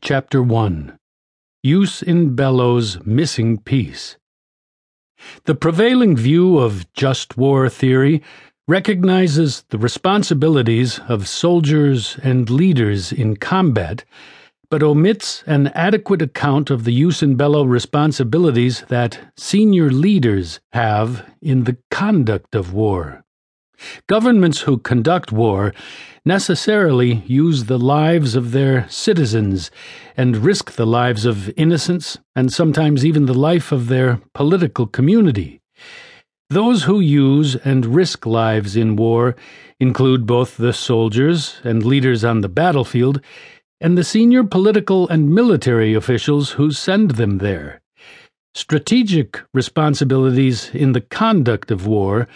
Chapter 1 Jus in Bello's Missing Piece. The prevailing view of just war theory recognizes the responsibilities of soldiers and leaders in combat, but omits an adequate account of the jus in bello responsibilities that senior leaders have in the conduct of war. Governments who conduct war necessarily use the lives of their citizens and risk the lives of innocents and sometimes even the life of their political community. Those who use and risk lives in war include both the soldiers and leaders on the battlefield and the senior political and military officials who send them there. Strategic responsibilities in the conduct of war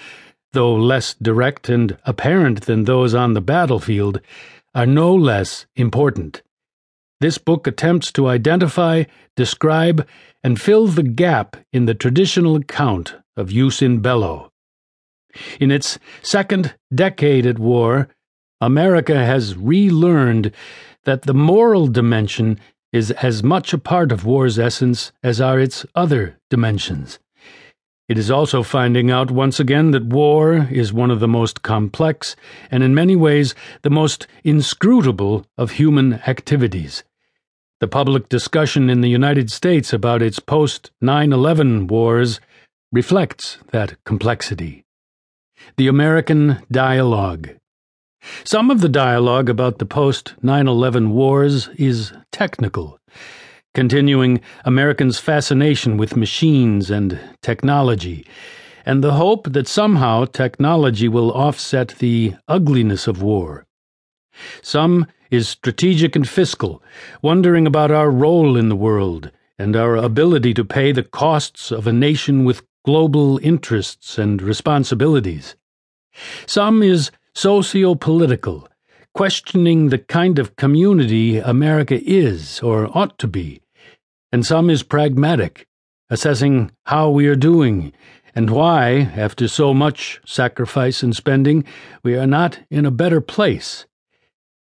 though less direct and apparent than those on the battlefield, are no less important. This book attempts to identify, describe, and fill the gap in the traditional account of jus in bello. In its second decade at war, America has relearned that the moral dimension is as much a part of war's essence as are its other dimensions. It is also finding out once again that war is one of the most complex and in many ways the most inscrutable of human activities. The public discussion in the United States about its post 9 11 wars reflects that complexity. The American Dialogue. Some of the dialogue about the post 9 11 wars is technical continuing Americans' fascination with machines and technology, and the hope that somehow technology will offset the ugliness of war. Some is strategic and fiscal, wondering about our role in the world and our ability to pay the costs of a nation with global interests and responsibilities. Some is socio political questioning the kind of community America is or ought to be, and some is pragmatic, assessing how we are doing and why, after so much sacrifice and spending, we are not in a better place.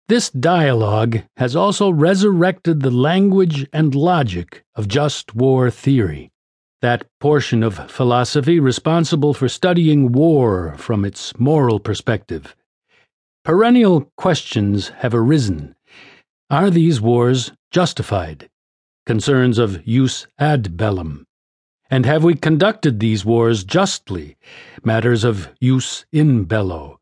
This dialogue has also resurrected the language and logic of just war theory, that portion of philosophy responsible for studying war from its moral perspective. Perennial questions have arisen. Are these wars justified? Concerns of jus ad bellum. And have we conducted these wars justly? Matters of jus in bello.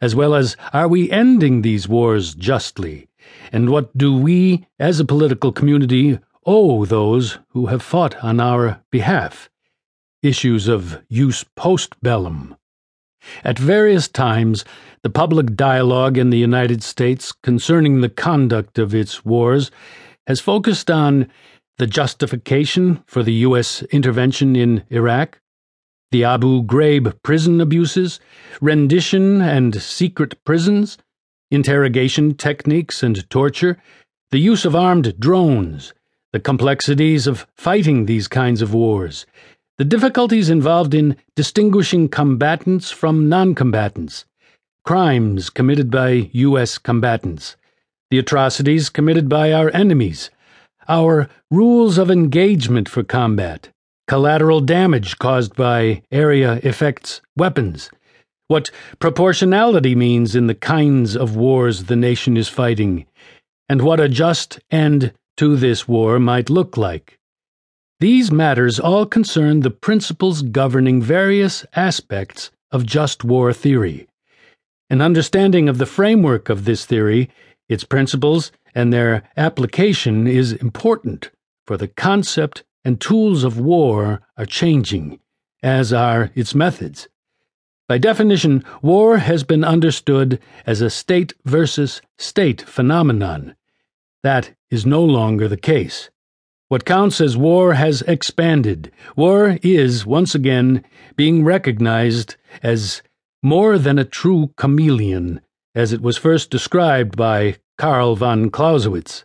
As well as are we ending these wars justly? And what do we, as a political community, owe those who have fought on our behalf? Issues of jus post bellum. At various times, the public dialogue in the United States concerning the conduct of its wars has focused on the justification for the U.S. intervention in Iraq, the Abu Ghraib prison abuses, rendition and secret prisons, interrogation techniques and torture, the use of armed drones, the complexities of fighting these kinds of wars the difficulties involved in distinguishing combatants from non combatants, crimes committed by U.S. combatants, the atrocities committed by our enemies, our rules of engagement for combat, collateral damage caused by area effects weapons, what proportionality means in the kinds of wars the nation is fighting, and what a just end to this war might look like. These matters all concern the principles governing various aspects of just war theory. An understanding of the framework of this theory, its principles, and their application is important, for the concept and tools of war are changing, as are its methods. By definition, war has been understood as a state versus state phenomenon. That is no longer the case. What counts as war has expanded. War is, once again, being recognized as more than a true chameleon, as it was first described by Karl von Clausewitz.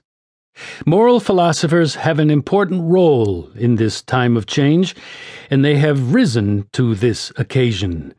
Moral philosophers have an important role in this time of change, and they have risen to this occasion.